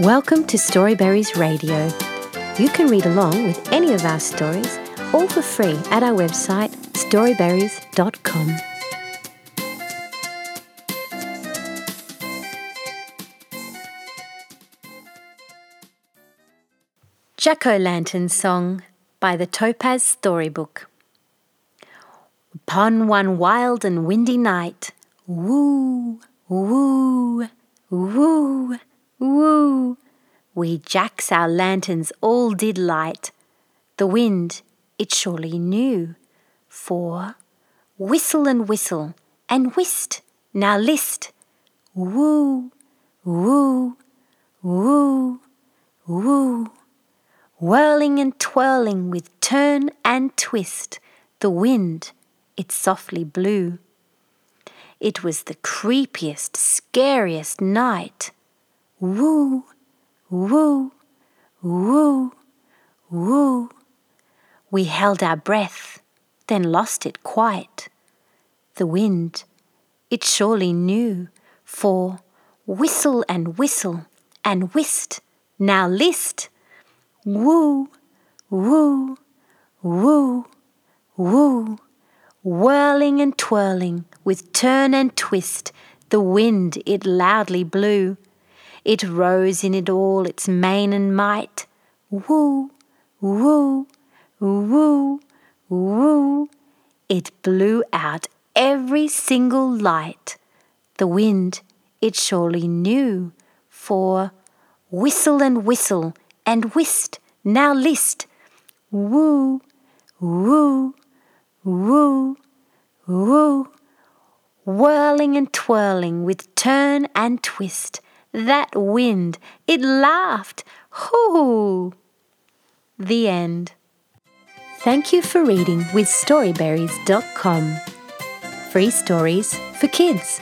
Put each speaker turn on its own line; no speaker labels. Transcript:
Welcome to Storyberries Radio. You can read along with any of our stories, all for free, at our website storyberries.com. Jack O' Lantern Song by the Topaz Storybook. Upon one wild and windy night, woo, woo, woo, woo, we jacks our lanterns all did light. The wind it surely knew, for whistle and whistle and whist, now list, woo, woo, woo, woo. Whirling and twirling with turn and twist, the wind it softly blew. It was the creepiest, scariest night. Woo, woo, woo, woo. We held our breath, then lost it quite. The wind, it surely knew, for whistle and whistle and whist, now list. Woo, woo, woo, woo. Whirling and twirling, with turn and twist, the wind it loudly blew. It rose in it all its main and might. Woo, woo, woo, woo. It blew out every single light. The wind it surely knew, for whistle and whistle and whist, now list. Woo, woo, woo, woo. Whirling and twirling with turn and twist, that wind, it laughed. Hoo! The end. Thank you for reading with Storyberries.com. Free stories for kids.